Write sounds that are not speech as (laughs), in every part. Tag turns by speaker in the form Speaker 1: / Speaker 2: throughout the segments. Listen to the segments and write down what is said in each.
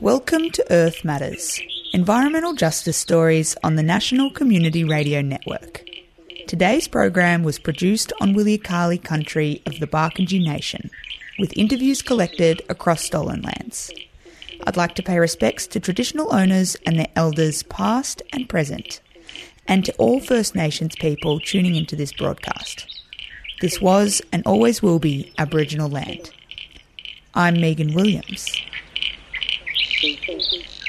Speaker 1: Welcome to Earth Matters, environmental justice stories on the National Community Radio Network. Today's program was produced on Wilyakali country of the Barkindji Nation, with interviews collected across stolen lands. I'd like to pay respects to traditional owners and their elders past and present, and to all First Nations people tuning into this broadcast. This was and always will be Aboriginal land. I'm Megan Williams.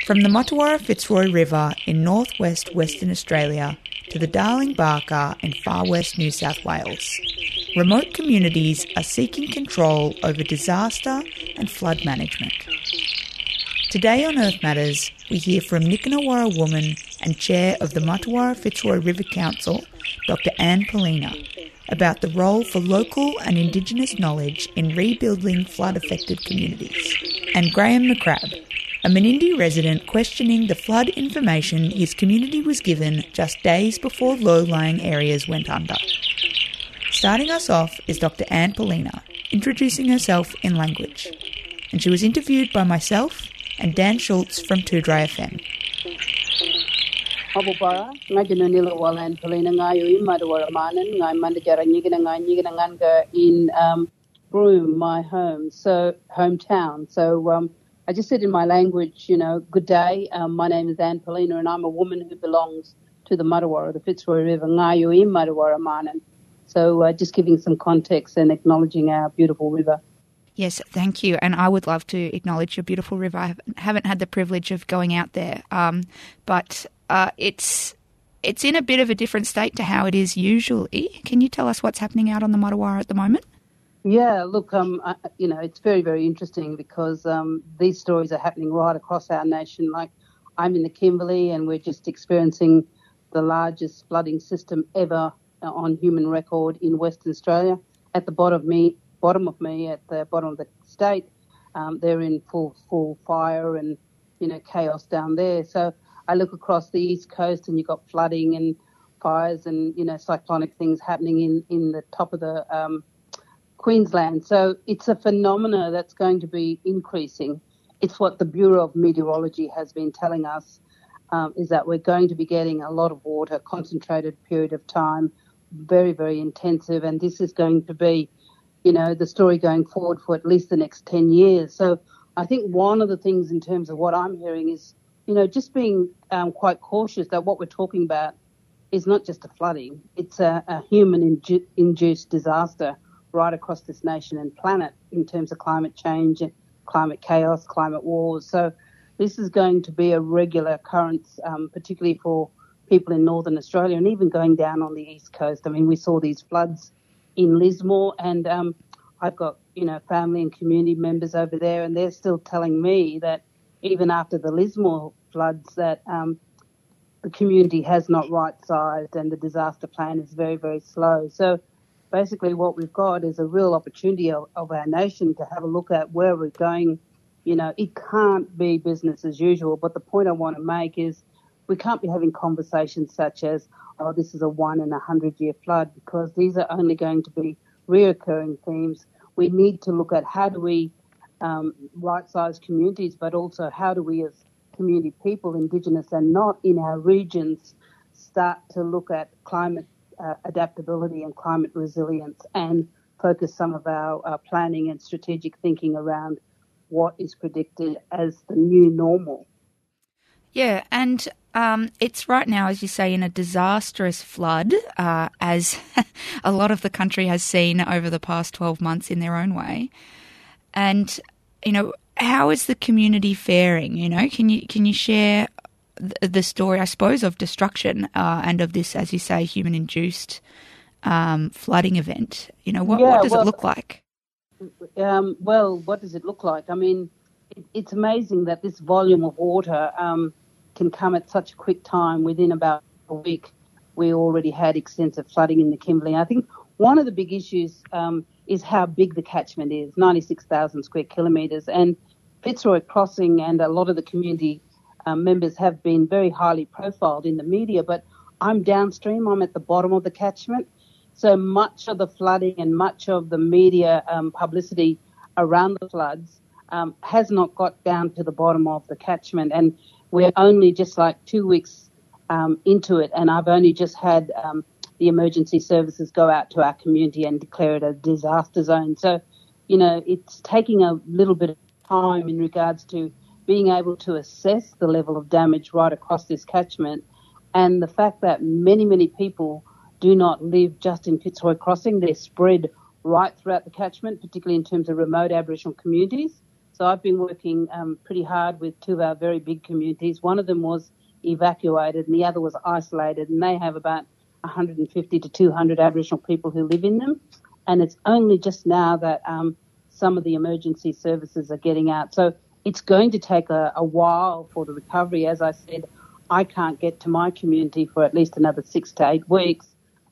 Speaker 1: From the Martuwarra Fitzroy River in northwest Western Australia to the Darling Baaka in far west New South Wales, remote communities are seeking control over disaster and flood management. Today on Earth Matters, we hear from Nyikina Warrwa woman and chair of the Martuwarra Fitzroy River Council, Dr. Anne Poelina, about the role for local and Indigenous knowledge in rebuilding flood affected communities, and Graeme McCrabb, a Menindee resident questioning the flood information his community was given just days before low lying areas went under. Starting us off is Dr. Anne Poelina, introducing herself in language, and she was interviewed by myself and Dan Schultz from 2DRY FM.
Speaker 2: Abubara, nga jino nilo walan pelina nga yu imadu waramanan, nga mandajara nyigina nga nyigina nga in um, Broome, my home, so hometown. So um, I just said in my language, you know, good day. Um, my name is Anne Poelina, and I'm a woman who belongs to the Martuwarra, the Fitzroy River, Ngayu in Manan. So uh, just giving some context and acknowledging our beautiful river.
Speaker 1: Yes, thank you. And I would love to acknowledge your beautiful river. I haven't had the privilege of going out there, um, but uh, it's it's in a bit of a different state to how it is usually. Can you tell us what's happening out on the Martuwarra at the moment?
Speaker 2: Yeah, look, um, I, you know, it's very, very interesting because um, these stories are happening right across our nation. Like, I'm in the Kimberley, and we're just experiencing the largest flooding system ever uh, on human record in Western Australia. At the bottom of me, bottom of me at the bottom of the state. Um, they're in full full fire and you know chaos down there. So I look across the east coast and you've got flooding and fires and you know cyclonic things happening in in the top of the um, Queensland. So it's a phenomena that's going to be increasing. It's what the Bureau of Meteorology has been telling us um, is that we're going to be getting a lot of water, concentrated period of time, very very intensive, and this is going to be you know, the story going forward for at least the next 10 years. So I think one of the things in terms of what I'm hearing is, you know, just being um, quite cautious that what we're talking about is not just a flooding, it's a, a human induced disaster right across this nation and planet in terms of climate change, climate chaos, climate wars. So this is going to be a regular occurrence, um, particularly for people in northern Australia and even going down on the east coast. I mean, we saw these floods in Lismore, and um, I've got you know family and community members over there, and they're still telling me that even after the Lismore floods, that um, the community has not right sized, and the disaster plan is very very slow. So basically, what we've got is a real opportunity of, of our nation to have a look at where we're going. You know, it can't be business as usual. But the point I want to make is we can't be having conversations such as, oh, this is a one in a hundred year flood because these are only going to be reoccurring themes. We need to look at how do we um, right size communities, but also how do we, as community people, Indigenous and not in our regions, start to look at climate uh, adaptability and climate resilience and focus some of our uh, planning and strategic thinking around what is predicted as the new normal.
Speaker 1: Yeah, and um, it's right now, as you say, in a disastrous flood, uh, as (laughs) a lot of the country has seen over the past 12 months in their own way. And, you know, how is the community faring? You know, can you, can you share the story, I suppose, of destruction uh, and of this, as you say, human induced um, flooding event? You know, what, yeah, what does well, it look like?
Speaker 2: Um, well, what does it look like? I mean, it, it's amazing that this volume of water um, can come at such a quick time. Within about a week, we already had extensive flooding in the Kimberley. I think one of the big issues um, is how big the catchment is 96,000 square kilometres. And Fitzroy Crossing and a lot of the community um, members have been very highly profiled in the media, but I'm downstream. I'm at the bottom of the catchment. So much of the flooding and much of the media um, publicity around the floods um, has not got down to the bottom of the catchment. And we're only just like two weeks um, into it, and I've only just had um, the emergency services go out to our community and declare it a disaster zone. So, you know, it's taking a little bit of time in regards to being able to assess the level of damage right across this catchment and the fact that many, many people do not live just in Fitzroy Crossing. They're spread right throughout the catchment, particularly in terms of remote Aboriginal communities. So I've been working um, pretty hard with two of our very big communities. One of them was evacuated and the other was isolated, and they have about 150 to 200 Aboriginal people who live in them. And it's only just now that um, some of the emergency services are getting out. So it's going to take a, a while for the recovery. As I said, I can't get to my community for at least another six to eight weeks.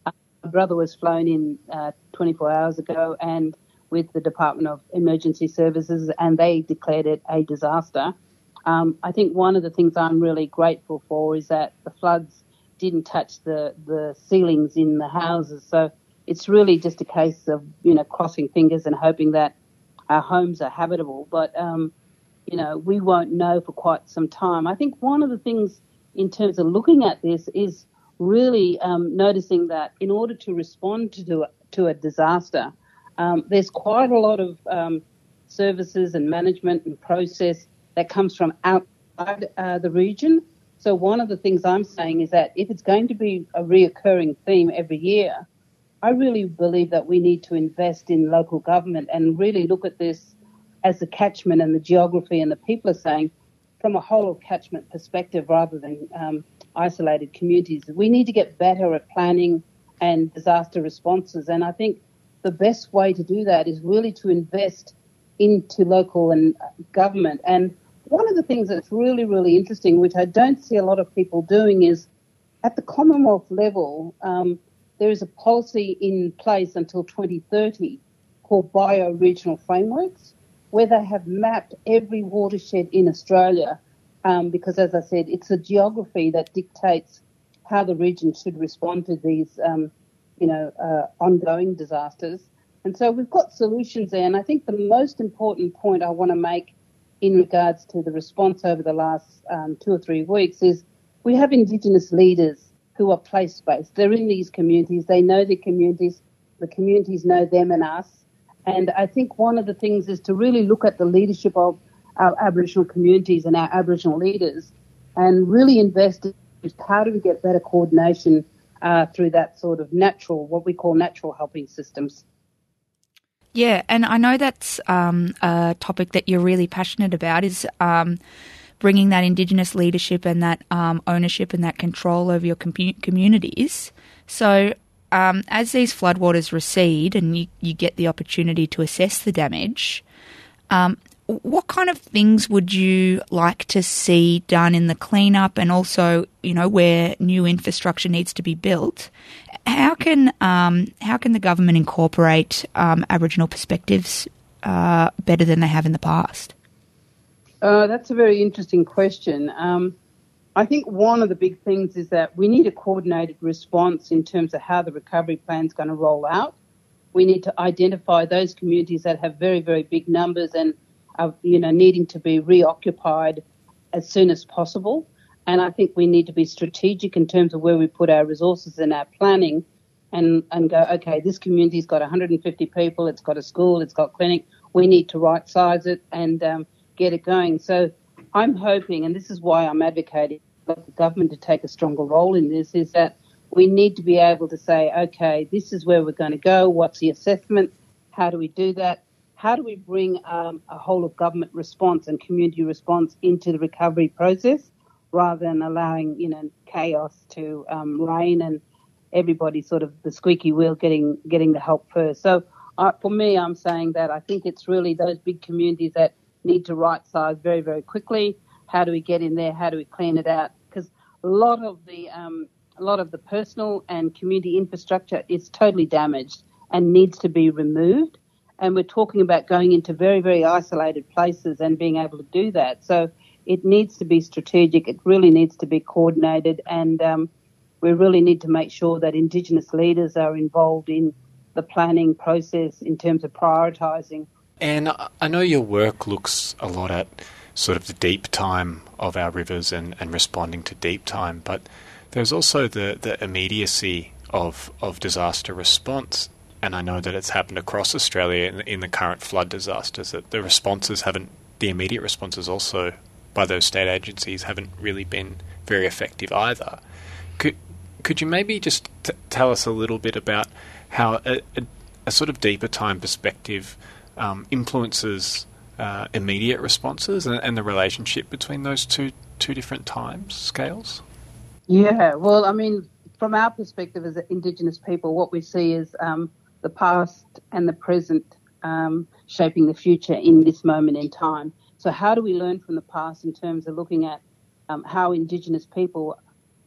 Speaker 2: Uh, my brother was flown in uh, 24 hours ago and with the Department of Emergency Services, and they declared it a disaster. Um, I think one of the things I'm really grateful for is that the floods didn't touch the, the ceilings in the houses. So it's really just a case of, you know, crossing fingers and hoping that our homes are habitable. But, um, you know, we won't know for quite some time. I think one of the things in terms of looking at this is really um, noticing that in order to respond to a, to a disaster, um, there's quite a lot of um, services and management and process that comes from outside uh, the region. So one of the things I'm saying is that if it's going to be a reoccurring theme every year, I really believe that we need to invest in local government and really look at this as the catchment and the geography and the people are saying, from a whole of catchment perspective rather than um, isolated communities. We need to get better at planning and disaster responses. And I think the best way to do that is really to invest into local and government. And one of the things that's really, really interesting, which I don't see a lot of people doing, is at the Commonwealth level, um, there is a policy in place until 2030 called bioregional frameworks where they have mapped every watershed in Australia, um, because as I said, it's the geography that dictates how the region should respond to these, um, you know, uh, ongoing disasters. And so we've got solutions there. And I think the most important point I want to make in regards to the response over the last um, two or three weeks is we have Indigenous leaders who are place based. They're in these communities. They know the communities. The communities know them and us. And I think one of the things is to really look at the leadership of our Aboriginal communities and our Aboriginal leaders and really invest in how do we get better coordination uh, through that sort of natural, what we call natural helping systems.
Speaker 1: Yeah, and I know that's um, a topic that you're really passionate about is um, bringing that Indigenous leadership and that um, ownership and that control over your com- communities. So um, as these floodwaters recede and you, you get the opportunity to assess the damage, um, what kind of things would you like to see done in the cleanup and also, you know, where new infrastructure needs to be built? How can um, how can the government incorporate um, Aboriginal perspectives uh, better than they have in the past?
Speaker 2: Uh, that's a very interesting question. Um, I think one of the big things is that we need a coordinated response in terms of how the recovery plan is going to roll out. We need to identify those communities that have very, very big numbers and are, you know, needing to be reoccupied as soon as possible. And I think we need to be strategic in terms of where we put our resources and our planning and, and go, okay, this community's got 150 people, it's got a school, it's got clinic. We need to right size it and um, get it going. So I'm hoping, and this is why I'm advocating for the government to take a stronger role in this is that we need to be able to say, okay, this is where we're going to go. What's the assessment? How do we do that? How do we bring um, a whole of government response and community response into the recovery process rather than allowing, you know, chaos to um, reign and everybody sort of the squeaky wheel getting getting the help first. So uh, for me, I'm saying that I think it's really those big communities that need to right size very, very quickly. How do we get in there? How do we clean it out? Because a lot of the um, a lot of the personal and community infrastructure is totally damaged and needs to be removed. And we're talking about going into very, very isolated places and being able to do that. So it needs to be strategic. It really needs to be coordinated. And um, we really need to make sure that Indigenous leaders are involved in the planning process in terms of prioritising.
Speaker 3: And I know your work looks a lot at sort of the deep time of our rivers and, and responding to deep time, but there's also the, the immediacy of, of disaster response. And I know that it's happened across Australia in, in the current flood disasters, that the responses haven't, the immediate responses also by those state agencies haven't really been very effective either. Could, could you maybe just t- tell us a little bit about how a, a, a sort of deeper time perspective um, influences uh, immediate responses and, and, the relationship between those two two different time scales?
Speaker 2: Yeah, well, I mean, from our perspective as Indigenous people, what we see is um, the past and the present um, shaping the future in this moment in time. So, how do we learn from the past in terms of looking at um, how Indigenous people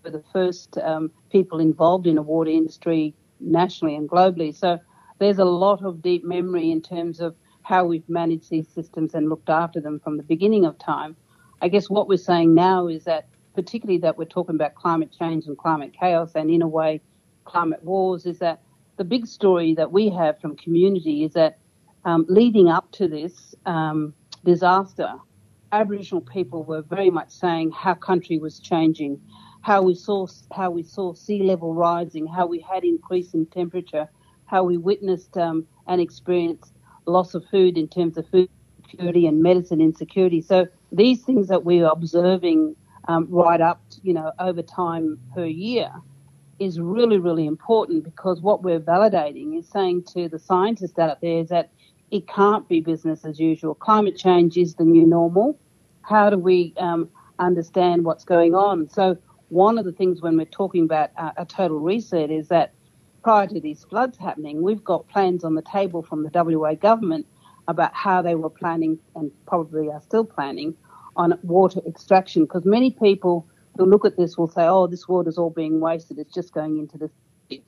Speaker 2: were the first um, people involved in a water industry nationally and globally? So, there's a lot of deep memory in terms of how we've managed these systems and looked after them from the beginning of time. I guess what we're saying now is that, particularly that we're talking about climate change and climate chaos and, in a way, climate wars, is that the big story that we have from community is that um, leading up to this um, disaster, Aboriginal people were very much saying how country was changing, how we saw how we saw sea level rising, how we had increase in temperature, how we witnessed um, and experienced loss of food in terms of food security and medicine insecurity. So these things that we're observing um, right up, you know, over time per year is really, really important because what we're validating is saying to the scientists out there is that it can't be business as usual. Climate change is the new normal. How do we um, understand what's going on? So one of the things when we're talking about uh, a total reset is that prior to these floods happening, we've got plans on the table from the WA government about how they were planning and probably are still planning on water extraction because many people who look at this will say, oh, this water's all being wasted, it's just going into the sea.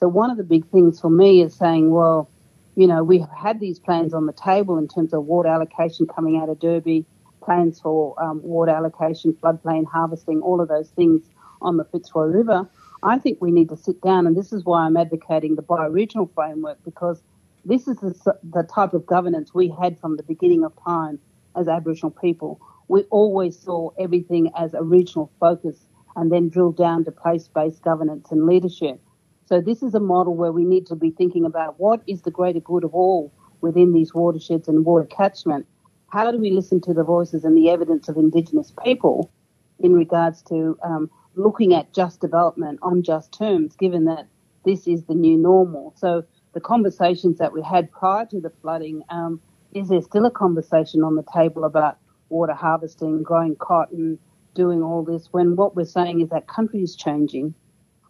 Speaker 2: So one of the big things for me is saying, well, you know, we have had these plans on the table in terms of water allocation coming out of Derby, plans for um, water allocation, floodplain harvesting, all of those things on the Fitzroy River. I think we need to sit down, and this is why I'm advocating the bioregional framework because this is the, the type of governance we had from the beginning of time as Aboriginal people. We always saw everything as a regional focus and then drilled down to place based governance and leadership. So, this is a model where we need to be thinking about what is the greater good of all within these watersheds and water catchment. How do we listen to the voices and the evidence of Indigenous people in regards to um, looking at just development on just terms, given that this is the new normal. So the conversations that we had prior to the flooding, um, is there still a conversation on the table about water harvesting, growing cotton, doing all this, when what we're saying is that country is changing.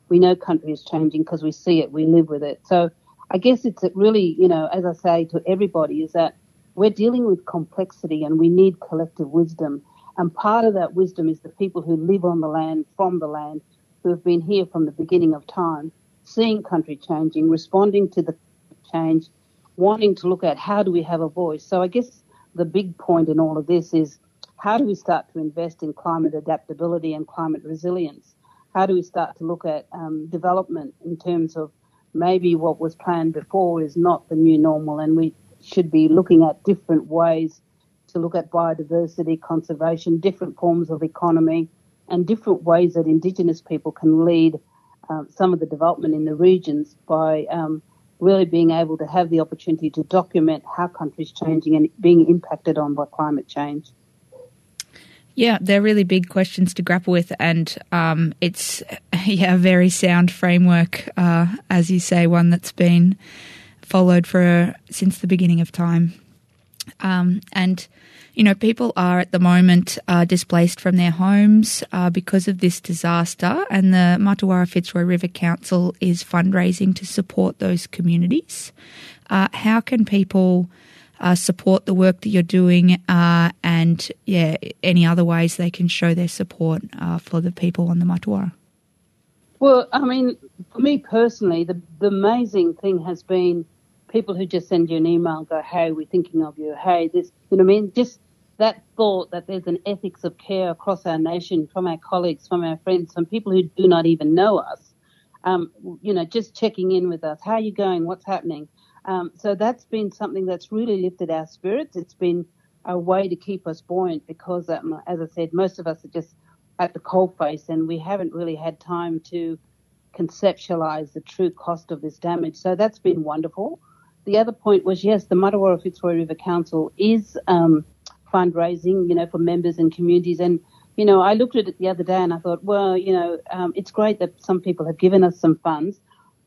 Speaker 2: We know country is changing because we see it, we live with it. So I guess it's really, you know, as I say to everybody, is that we're dealing with complexity and we need collective wisdom. And part of that wisdom is the people who live on the land, from the land, who have been here from the beginning of time, seeing country changing, responding to the change, wanting to look at how do we have a voice. So I guess the big point in all of this is how do we start to invest in climate adaptability and climate resilience? How do we start to look at um, development in terms of maybe what was planned before is not the new normal and we should be looking at different ways to look at biodiversity, conservation, different forms of economy, and different ways that Indigenous people can lead um, some of the development in the regions by um, really being able to have the opportunity to document how countries changing and being impacted on by climate change.
Speaker 1: Yeah, they're really big questions to grapple with, and um, it's (laughs) yeah a very sound framework, uh, as you say, one that's been followed for since the beginning of time. Um, and you know, people are at the moment uh, displaced from their homes uh, because of this disaster, and the Martuwarra Fitzroy River Council is fundraising to support those communities. Uh, how can people uh, support the work that you're doing, uh, and yeah, any other ways they can show their support uh, for the people on the Martuwarra?
Speaker 2: Well, I mean, for me personally, the, the amazing thing has been people who just send you an email, go, "Hey, we're thinking of you. Hey, this," you know, what I mean, just that thought that there's an ethics of care across our nation from our colleagues, from our friends, from people who do not even know us, um, you know, just checking in with us. How are you going? What's happening? Um, so that's been something that's really lifted our spirits. It's been a way to keep us buoyant because, um, as I said, most of us are just at the coalface and we haven't really had time to conceptualize the true cost of this damage. So that's been wonderful. The other point was yes, the Martuwarra Fitzroy River Council is um, fundraising, you know, for members and communities. And, you know, I looked at it the other day and I thought, well, you know, um, it's great that some people have given us some funds,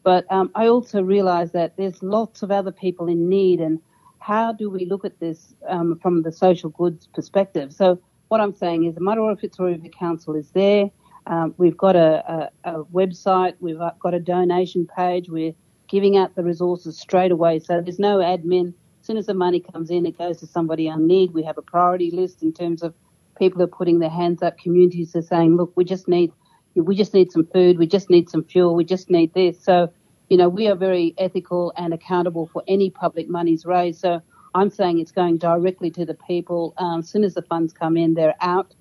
Speaker 2: but um, I also realised that there's lots of other people in need. And how do we look at this um, from the social goods perspective? So what I'm saying is the Martuwarra Fitzroy River Council is there. Um, we've got a, a, a, website. We've got a donation page. We're giving out the resources straight away. So there's no admin. As soon as the money comes in, it goes to somebody on need. We have a priority list in terms of people are putting their hands up. Communities are saying, look, we just need, we just need some food. We just need some fuel. We just need this. So, you know, we are very ethical and accountable for any public monies raised. So I'm saying it's going directly to the people. Um, as soon as the funds come in, they're out.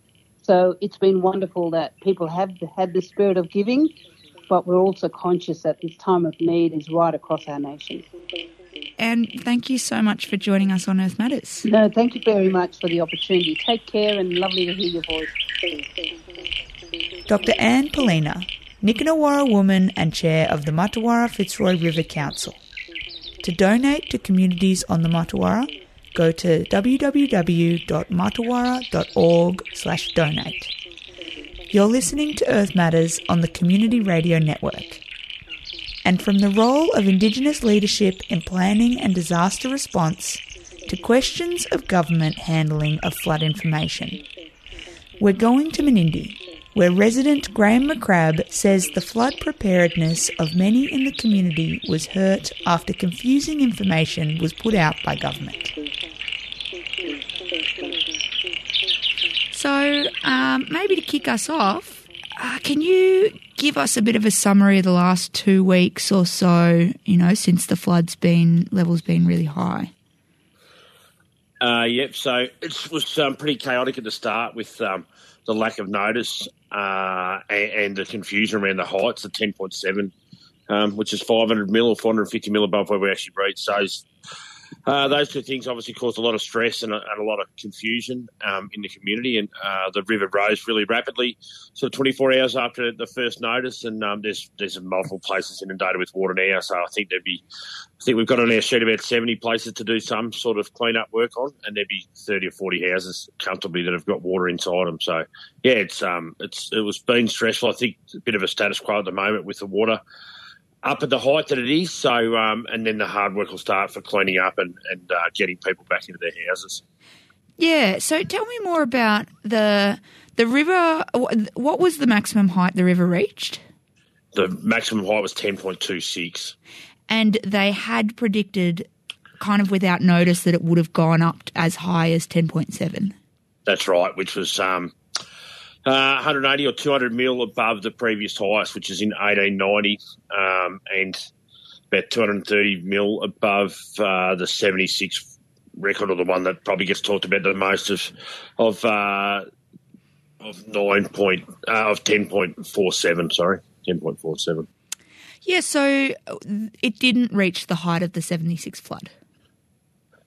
Speaker 2: So it's been wonderful that people have had the spirit of giving, but we're also conscious that this time of need is right across our nation.
Speaker 1: And thank you so much for joining us on Earth Matters.
Speaker 2: No, thank you very much for the opportunity. Take care and lovely to hear your voice.
Speaker 1: Dr. Anne Poelina, Nyikina Warrwa woman and chair of the Martuwarra Fitzroy River Council. To donate to communities on the Martuwarra, go to www.martuwarra.org slash donate. You're listening to Earth Matters on the Community Radio Network. And from the role of Indigenous leadership in planning and disaster response to questions of government handling of flood information, we're going to Menindee, where resident Graeme McCrabb says the flood preparedness of many in the community was hurt after confusing information was put out by government. So, um, maybe to kick us off, uh, can you give us a bit of a summary of the last two weeks or so? You know, since the floods been levels been really high.
Speaker 4: Uh, yep. So it was um, pretty chaotic at the start with um, the lack of notice uh, and, and, the confusion around the heights, the ten point seven, um, which is five hundred mil or four hundred fifty mil above where we actually breed. So uh, those two things obviously caused a lot of stress and a, and a lot of confusion um, in the community, and uh, the river rose really rapidly. So 24 hours after the first notice, and um, there's there's multiple places inundated with water now. So I think there'd be, I think we've got on our sheet about 70 places to do some sort of clean up work on, and there'd be 30 or 40 houses comfortably that have got water inside them. So yeah, it's um it's it was been stressful. I think a bit of a status quo at the moment with the water up at the height that it is. So, um, and then the hard work will start for cleaning up and, and uh, getting people back into their houses.
Speaker 1: Yeah. So, tell me more about the the river. What was the maximum height the river reached?
Speaker 4: The maximum height was ten point two six,
Speaker 1: and they had predicted, kind of without notice, that it would have gone up as high as ten point seven.
Speaker 4: That's right, which was um, uh, 180 or 200 mil above the previous highest, which is in 1890, um, and about 230 mil above uh, the 76 record, or the one that probably gets talked about the most of of uh, of nine point uh, of 10.47. Sorry, 10.47.
Speaker 1: Yeah, so it didn't reach the height of the 76 flood.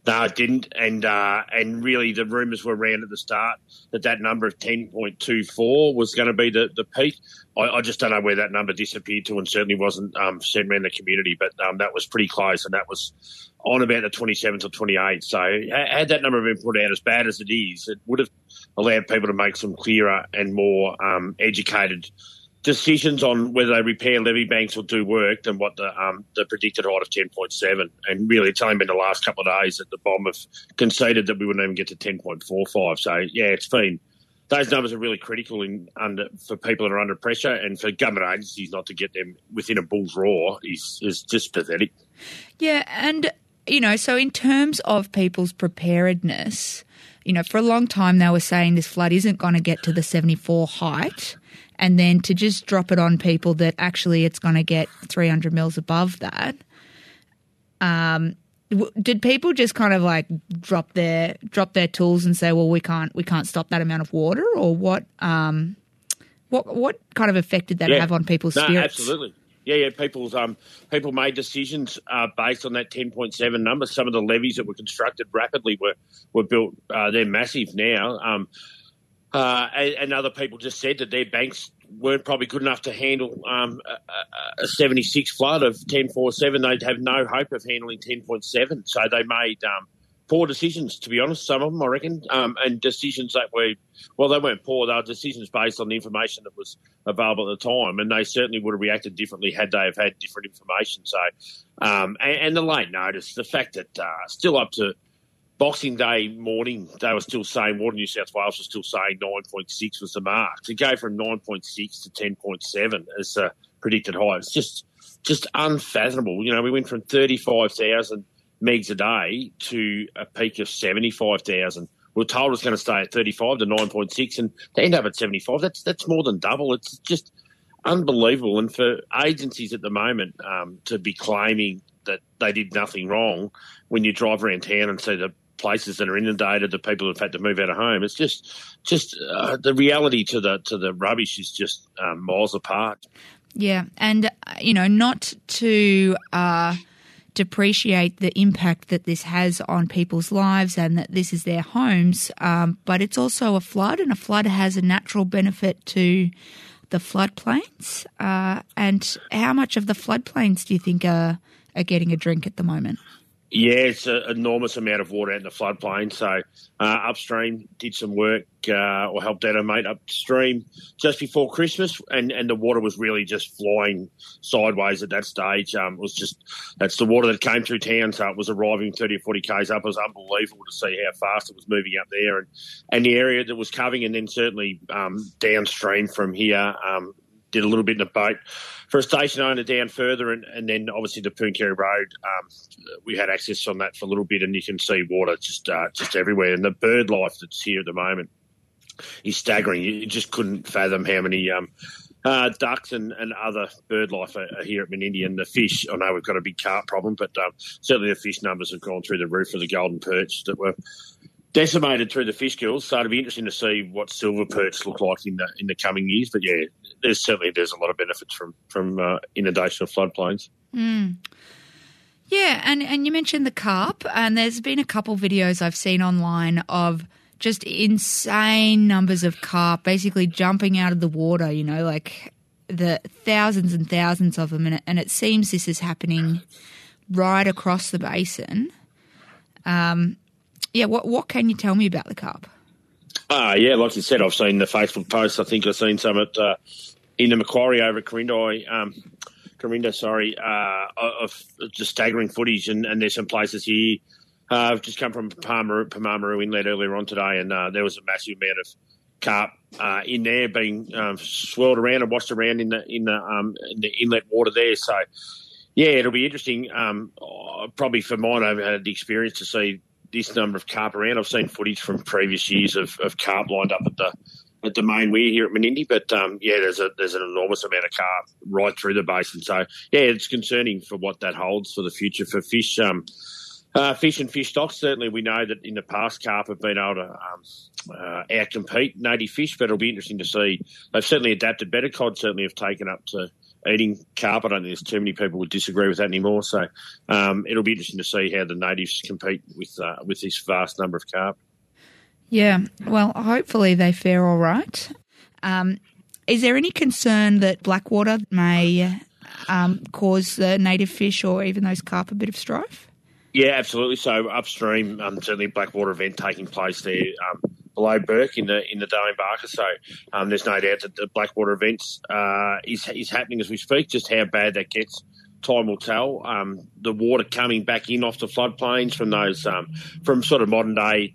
Speaker 4: No, it didn't, and uh, and really the rumours were around at the start that that number of ten point two four was going to be the, the peak. I, I, just don't know where that number disappeared to, and certainly wasn't um, sent around the community. But um, that was pretty close, and that was on about the twenty seventh or twenty eighth. So had that number been put out as bad as it is, it would have allowed people to make some clearer and more um, educated decisions on whether they repair levee banks or do work than what the um, the predicted height of 10.7. And really, it's only been the last couple of days that the BoM have conceded that we wouldn't even get to 10.45. So, yeah, it's been those numbers are really critical in under for people that are under pressure, and for government agencies not to get them within a bull's roar is is just pathetic.
Speaker 1: Yeah, and you know, so in terms of people's preparedness, you know, for a long time they were saying this flood isn't going to get to the 74 height and then to just drop it on people that actually it's going to get 300 mils above that. Um, did people just kind of like drop their drop their tools and say, "Well, we can't we can't stop that amount of water," or what? Um, what what kind of effect did that
Speaker 4: Yeah.
Speaker 1: have on people's
Speaker 4: No,
Speaker 1: spirits?
Speaker 4: absolutely. Yeah, yeah. People's um, people made decisions uh, based on that ten point seven number. Some of the levees that were constructed rapidly were were built. Uh, they're massive now. Um, uh, and, other people just said that their banks weren't probably good enough to handle um, a, a- a 76 flood of 10.47. They'd have no hope of handling 10.7. So they made um, poor decisions, to be honest, some of them, I reckon, um, and decisions that were, well, they weren't poor. They were decisions based on the information that was available at the time. And they certainly would have reacted differently had they have had different information. So, um, and, and the late notice, the fact that uh, still up to Boxing Day morning, they were still saying, Water New South Wales was still saying 9.6 was the mark. To go from 9.6 to 10.7 as a predicted high, it's just just unfathomable. You know, we went from 35,000 megs a day to a peak of 75,000. We're told it was going to stay at 35 to 9.6 and to end up at 75, that's, that's more than double. It's just unbelievable. And for agencies at the moment um, to be claiming that they did nothing wrong when you drive around town and see the places that are inundated, the people who've had to move out of home. It's just, just uh, the reality to the to the rubbish is just um, miles apart.
Speaker 1: Yeah, and uh, you know, not to uh, depreciate the impact that this has on people's lives and that this is their homes, um, but it's also a flood, and a flood has a natural benefit to the floodplains. Uh, and how much of the floodplains do you think are are getting a drink at the moment?
Speaker 4: Yeah, it's an enormous amount of water out in the floodplain. So uh, upstream did some work uh, or helped out a mate upstream just before Christmas, and, and the water was really just flying sideways at that stage. Um, it was just that's the water that came through town, so it was arriving thirty or forty k's up. It was unbelievable to see how fast it was moving up there, and and the area that was covering, and then certainly um, downstream from here. Um, did a little bit in the boat for a station owner down further, and, and then obviously the Pooncarrie Road. Um, we had access on that for a little bit, and you can see water just uh, just everywhere. And the bird life that's here at the moment is staggering. You just couldn't fathom how many um, uh, ducks and, and other bird life are, are here at Menindee. And the fish, I know we've got a big carp problem, but um, certainly the fish numbers have gone through the roof for the golden perch that were decimated through the fish kills. So it'll be interesting to see what silver perch look like in the in the coming years. But yeah, there's certainly there's a lot of benefits from from uh, inundation of floodplains.
Speaker 1: Yeah, and, and you mentioned the carp, and there's been a couple videos I've seen online of just insane numbers of carp basically jumping out of the water, you know, like the thousands and thousands of them. And it, and it seems this is happening right across the basin. Um, yeah, what, what can you tell me about the carp?
Speaker 4: Ah, yeah, like you said, I've seen the Facebook posts. I think I've seen some at uh, in the Macquarie over at Corindai, um, Carinda, sorry, uh, of just staggering footage. And, and there's some places here. Uh, I've just come from Palmer, Pamamaroo Inlet earlier on today, and uh, there was a massive amount of carp uh, in there being um, swirled around and washed around in the in the, um, in the inlet water there. So, yeah, it'll be interesting. Um, uh, probably for mine, I've had the experience to see this number of carp around. I've seen footage from previous years of, of carp lined up at the at the main weir here at Menindee, but um, yeah, there's a there's an enormous amount of carp right through the basin. So yeah, it's concerning for what that holds for the future for fish. Um, uh, fish and fish stocks. Certainly, we know that in the past, carp have been able to um, uh, outcompete native fish, but it'll be interesting to see. They've certainly adapted better. Cod certainly have taken up to eating carp. I don't think there's too many people would disagree with that anymore. So um, it'll be interesting to see how the natives compete with uh, with this vast number of carp.
Speaker 1: Yeah, well, hopefully they fare all right. Um, is there any concern that blackwater may um, cause the native fish or even those carp a bit of strife?
Speaker 4: Yeah, absolutely. So upstream, um, certainly Blackwater event taking place there um, below Bourke in the in the Darling Baaka. So um, there's no doubt that the Blackwater events uh, is is happening as we speak. Just how bad that gets, time will tell. Um, the water coming back in off the floodplains from those um, from sort of modern day.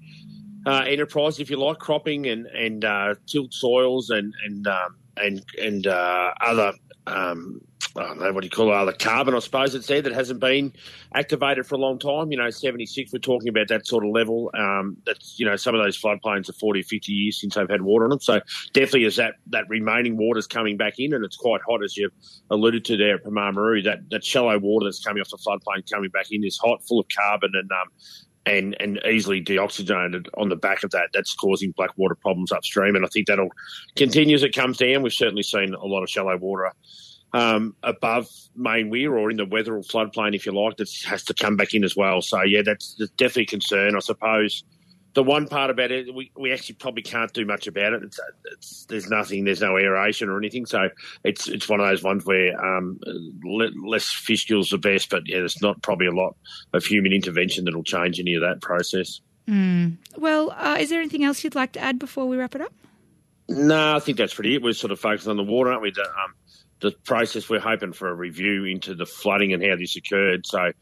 Speaker 4: Uh, enterprise, if you like, cropping and and uh, tilt soils and and um, and and uh, other um, I don't know what do you call it, the carbon, I suppose it's there that hasn't been activated for a long time. You know, 76, we're talking about that sort of level. Um, that's, you know, some of those floodplains are 40 50 years since they've had water on them. So definitely as that, that remaining water is coming back in and it's quite hot, as you've alluded to there at Pamamaroo, that, that shallow water that's coming off the floodplain coming back in is hot, full of carbon and, um, and and easily deoxygenated on the back of that. That's causing black water problems upstream, and I think that'll continue as it comes down. We've certainly seen a lot of shallow water um, above main weir or in the Wetherell floodplain, if you like, that has to come back in as well. So yeah, that's, that's definitely a concern. I suppose the one part about it, we, we actually probably can't do much about it. It's, it's, there's nothing, there's no aeration or anything. So it's it's one of those ones where um, less fistules the best, but yeah, there's not probably a lot of human intervention that'll change any of that process.
Speaker 5: Mm. Well, uh, is there anything else you'd like to add before we wrap it up?
Speaker 4: No, I think that's pretty it. We're sort of focused on the water, aren't we? The, um, the process. We're hoping for a review into the flooding and how this occurred. So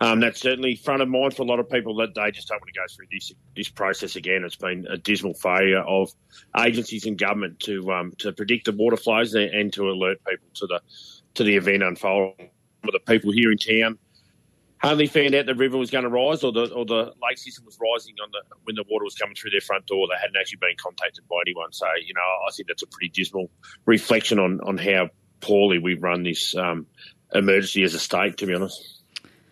Speaker 4: um, that's certainly front of mind for a lot of people that they just don't want to go through this this process again. It's been a dismal failure of agencies and government to um, to predict the water flows and to alert people to the to the event unfolding. For the people here in town only found out the river was going to rise or the or the lake system was rising on the when the water was coming through their front door. They hadn't actually been contacted by anyone. So you know, I think that's a pretty dismal reflection on on how poorly we've run this um, emergency as a state, to be honest.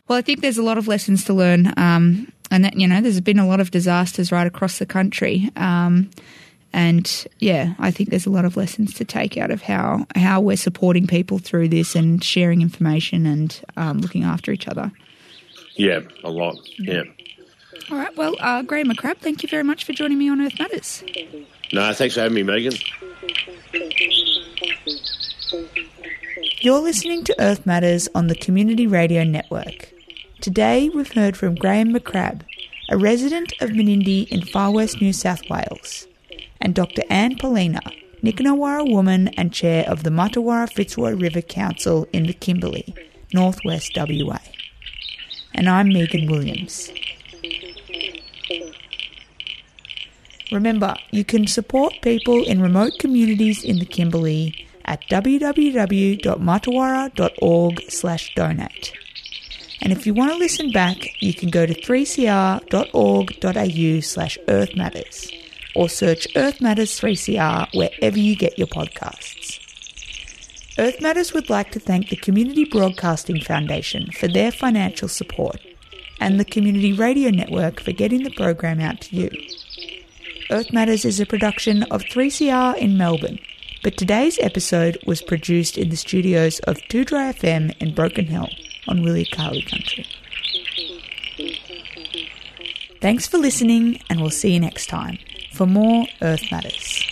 Speaker 5: Well, I think there's a lot of lessons to learn, um, and that, you know, there's been a lot of disasters right across the country, um, and yeah, I think there's a lot of lessons to take out of how how we're supporting people through this and sharing information and um, looking after each other.
Speaker 4: Yeah, a lot. Yeah.
Speaker 5: All right. Well, uh, Graeme McCrabb, thank you very much for joining me on Earth Matters.
Speaker 4: No, thanks for having me, Megan.
Speaker 5: You're listening to Earth Matters on the Community Radio Network. Today we've heard from Graeme McCrabb, a resident of Menindee in far west New South Wales, and Dr. Anne Poelina, Nicanawara woman and chair of the Martuwarra Fitzroy River Council in the Kimberley, northwest WA. And I'm Megan Williams. Remember, you can support people in remote communities in the Kimberley at www.martuwarra.org slash donate. And if you want to listen back, you can go to 3cr.org.au slash Earth Matters or search Earth Matters 3CR wherever you get your podcasts. Earth Matters would like to thank the Community Broadcasting Foundation for their financial support and the Community Radio Network for getting the program out to you. Earth Matters is a production of 3CR in Melbourne but today's episode was produced in the studios of 2DRY FM in Broken Hill on Wilyakali country. Thanks for listening, and we'll see you next time for more Earth Matters.